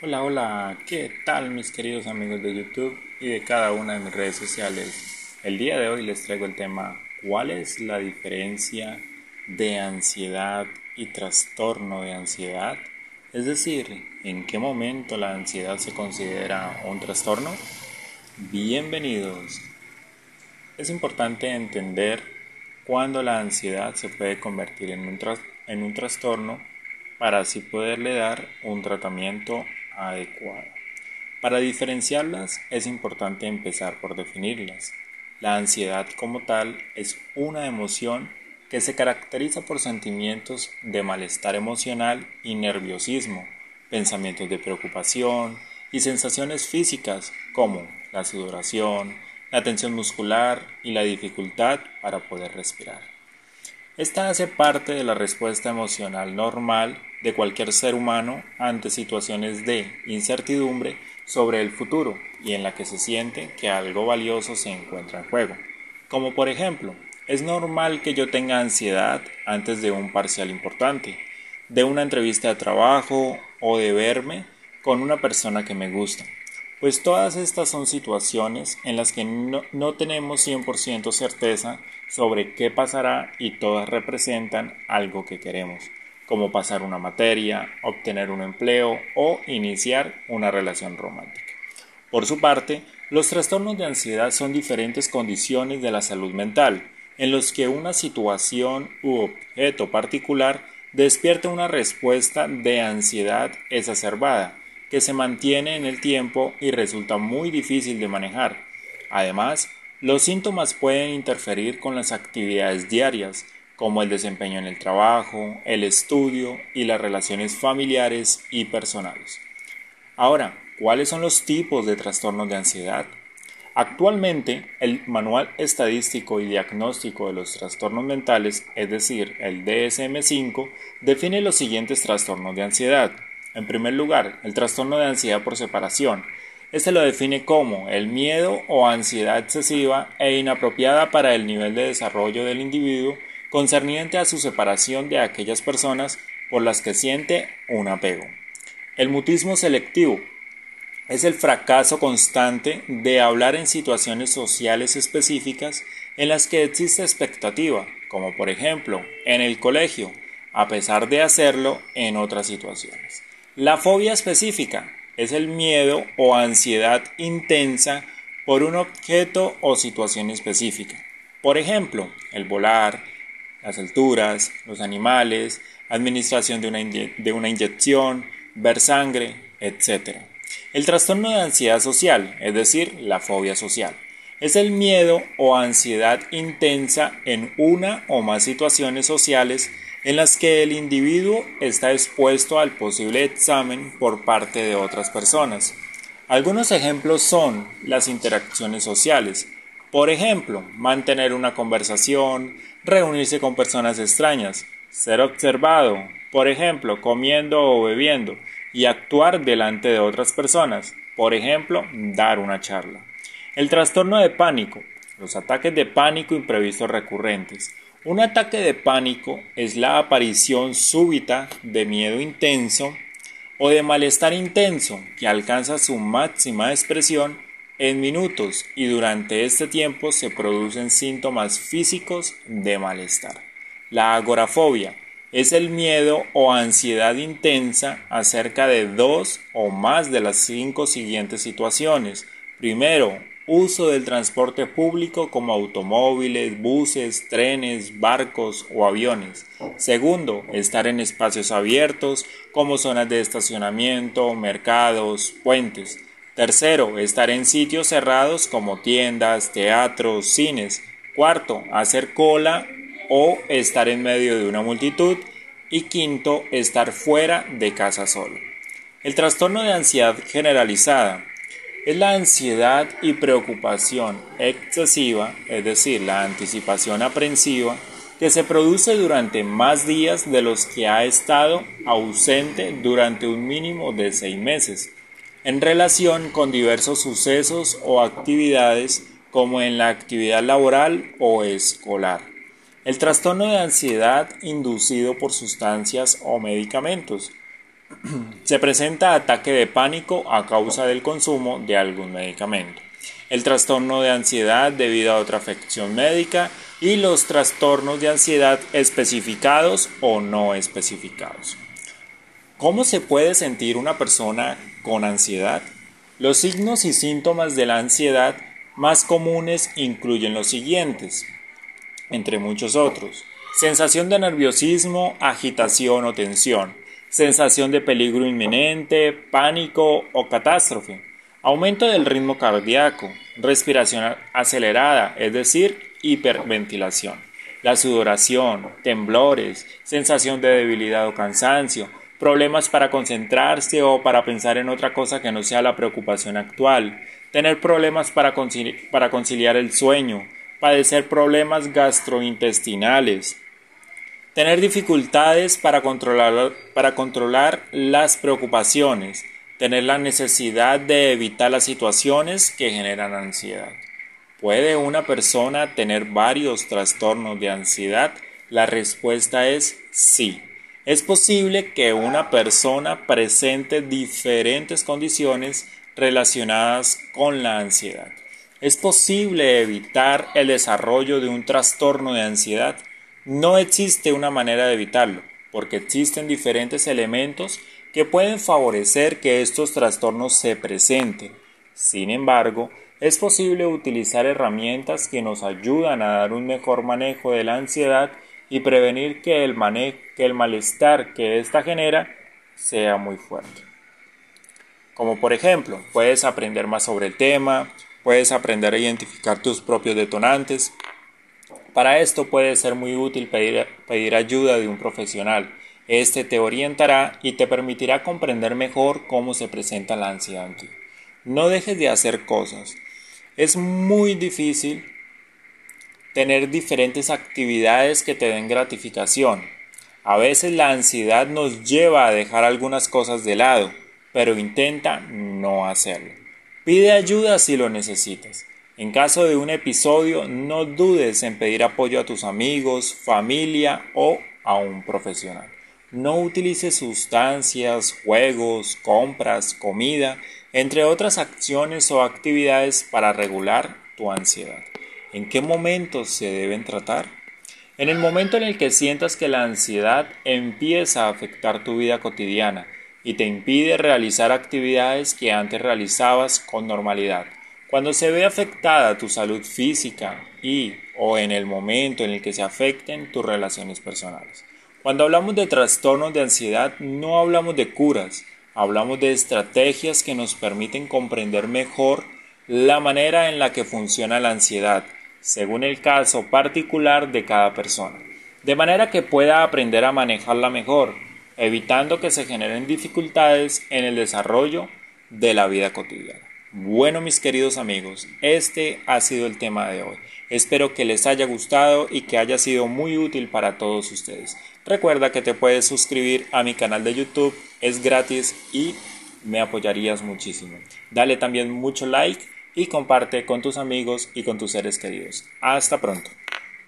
Hola, hola, ¿qué tal mis queridos amigos de YouTube y de cada una de mis redes sociales? El día de hoy les traigo el tema ¿Cuál es la diferencia de ansiedad y trastorno de ansiedad? Es decir, ¿en qué momento la ansiedad se considera un trastorno? Bienvenidos. Es importante entender cuándo la ansiedad se puede convertir en un, en un trastorno para así poderle dar un tratamiento adecuada. Para diferenciarlas es importante empezar por definirlas. La ansiedad como tal es una emoción que se caracteriza por sentimientos de malestar emocional y nerviosismo, pensamientos de preocupación y sensaciones físicas como la sudoración, la tensión muscular y la dificultad para poder respirar. Esta hace parte de la respuesta emocional normal de cualquier ser humano ante situaciones de incertidumbre sobre el futuro y en la que se siente que algo valioso se encuentra en juego. Como por ejemplo, es normal que yo tenga ansiedad antes de un parcial importante, de una entrevista de trabajo o de verme con una persona que me gusta. Pues todas estas son situaciones en las que no, no tenemos 100% certeza sobre qué pasará y todas representan algo que queremos, como pasar una materia, obtener un empleo o iniciar una relación romántica. Por su parte, los trastornos de ansiedad son diferentes condiciones de la salud mental, en los que una situación u objeto particular despierta una respuesta de ansiedad exacerbada, que se mantiene en el tiempo y resulta muy difícil de manejar. Además, los síntomas pueden interferir con las actividades diarias, como el desempeño en el trabajo, el estudio y las relaciones familiares y personales. Ahora, ¿cuáles son los tipos de trastornos de ansiedad? Actualmente, el Manual Estadístico y Diagnóstico de los Trastornos Mentales, es decir, el DSM-5, define los siguientes trastornos de ansiedad. En primer lugar, el trastorno de ansiedad por separación. Este lo define como el miedo o ansiedad excesiva e inapropiada para el nivel de desarrollo del individuo concerniente a su separación de aquellas personas por las que siente un apego. El mutismo selectivo es el fracaso constante de hablar en situaciones sociales específicas en las que existe expectativa, como por ejemplo en el colegio, a pesar de hacerlo en otras situaciones. La fobia específica es el miedo o ansiedad intensa por un objeto o situación específica. Por ejemplo, el volar, las alturas, los animales, administración de una, inyección, ver sangre, etc. El trastorno de ansiedad social, es decir, la fobia social, es el miedo o ansiedad intensa en una o más situaciones sociales en las que el individuo está expuesto al posible examen por parte de otras personas. Algunos ejemplos son las interacciones sociales, por ejemplo, mantener una conversación, reunirse con personas extrañas, ser observado, por ejemplo, comiendo o bebiendo, y actuar delante de otras personas, por ejemplo, dar una charla. El trastorno de pánico, los ataques de pánico imprevistos recurrentes, un ataque de pánico es la aparición súbita de miedo intenso o de malestar intenso que alcanza su máxima expresión en minutos y durante este tiempo se producen síntomas físicos de malestar. La agorafobia es el miedo o ansiedad intensa acerca de dos o más de las cinco siguientes situaciones. Primero, uso del transporte público como automóviles, buses, trenes, barcos o aviones. Segundo, estar en espacios abiertos como zonas de estacionamiento, mercados, puentes. Tercero, estar en sitios cerrados como tiendas, teatros, cines. Cuarto, hacer cola o estar en medio de una multitud. Y quinto, estar fuera de casa solo. El trastorno de ansiedad generalizada es la ansiedad y preocupación excesiva, es decir, la anticipación aprensiva, que se produce durante más días de los que ha estado ausente durante un mínimo de seis meses, en relación con diversos sucesos o actividades como en la actividad laboral o escolar. El trastorno de ansiedad inducido por sustancias o medicamentos Se presenta ataque de pánico a causa del consumo de algún medicamento. El trastorno de ansiedad debido a otra afección médica y los trastornos de ansiedad especificados o no especificados. ¿Cómo se puede sentir una persona con ansiedad? Los signos y síntomas de la ansiedad más comunes incluyen los siguientes, entre muchos otros. Sensación de nerviosismo, agitación o tensión, sensación de peligro inminente, pánico o catástrofe, aumento del ritmo cardíaco, respiración acelerada, es decir, hiperventilación, la sudoración, temblores, sensación de debilidad o cansancio, problemas para concentrarse o para pensar en otra cosa que no sea la preocupación actual, tener problemas para, conciliar el sueño, padecer problemas gastrointestinales, tener dificultades para controlar, para controlar las preocupaciones, tener la necesidad de evitar las situaciones que generan ansiedad. ¿Puede una persona tener varios trastornos de ansiedad? La respuesta es sí. Es posible que una persona presente diferentes condiciones relacionadas con la ansiedad. Es posible evitar el desarrollo de un trastorno de ansiedad. No existe una manera de evitarlo, porque existen diferentes elementos que pueden favorecer que estos trastornos se presenten. Sin embargo, es posible utilizar herramientas que nos ayudan a dar un mejor manejo de la ansiedad y prevenir que el, malestar que ésta genera sea muy fuerte. Como por ejemplo, puedes aprender más sobre el tema, puedes aprender a identificar tus propios detonantes. Para esto puede ser muy útil pedir, ayuda de un profesional. Este te orientará y te permitirá comprender mejor cómo se presenta la ansiedad. No dejes de hacer cosas. Es muy difícil tener diferentes actividades que te den gratificación. A veces la ansiedad nos lleva a dejar algunas cosas de lado pero intenta no hacerlo. Pide ayuda si lo necesitas. En caso de un episodio, no dudes en pedir apoyo a tus amigos, familia o a un profesional. No utilices sustancias, juegos, compras, comida, entre otras acciones o actividades para regular tu ansiedad. ¿En qué momentos se deben tratar? En el momento en el que sientas que la ansiedad empieza a afectar tu vida cotidiana, y te impide realizar actividades que antes realizabas con normalidad. Cuando se ve afectada tu salud física y o en el momento en el que se afecten tus relaciones personales. Cuando hablamos de trastornos de ansiedad no hablamos de curas, hablamos de estrategias que nos permiten comprender mejor la manera en la que funciona la ansiedad, según el caso particular de cada persona, de manera que pueda aprender a manejarla mejor evitando que se generen dificultades en el desarrollo de la vida cotidiana. Bueno, mis queridos amigos, este ha sido el tema de hoy. Espero que les haya gustado y que haya sido muy útil para todos ustedes. Recuerda que te puedes suscribir a mi canal de YouTube, es gratis y me apoyarías muchísimo. Dale también mucho like y comparte con tus amigos y con tus seres queridos. Hasta pronto.